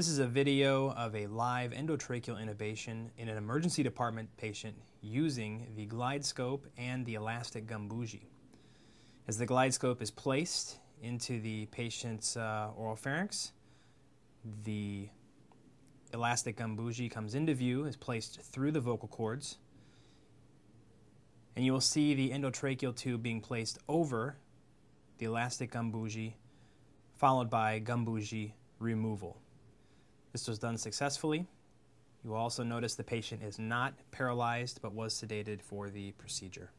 This is a video of a live endotracheal intubation in an emergency department patient using the GlideScope and the elastic gum bougie. As the GlideScope is placed into the patient's uh, oral pharynx, the elastic gum bougie comes into view, is placed through the vocal cords, and you will see the endotracheal tube being placed over the elastic gum bougie, followed by gum bougie removal. This was done successfully. You will also notice the patient is not paralyzed but was sedated for the procedure.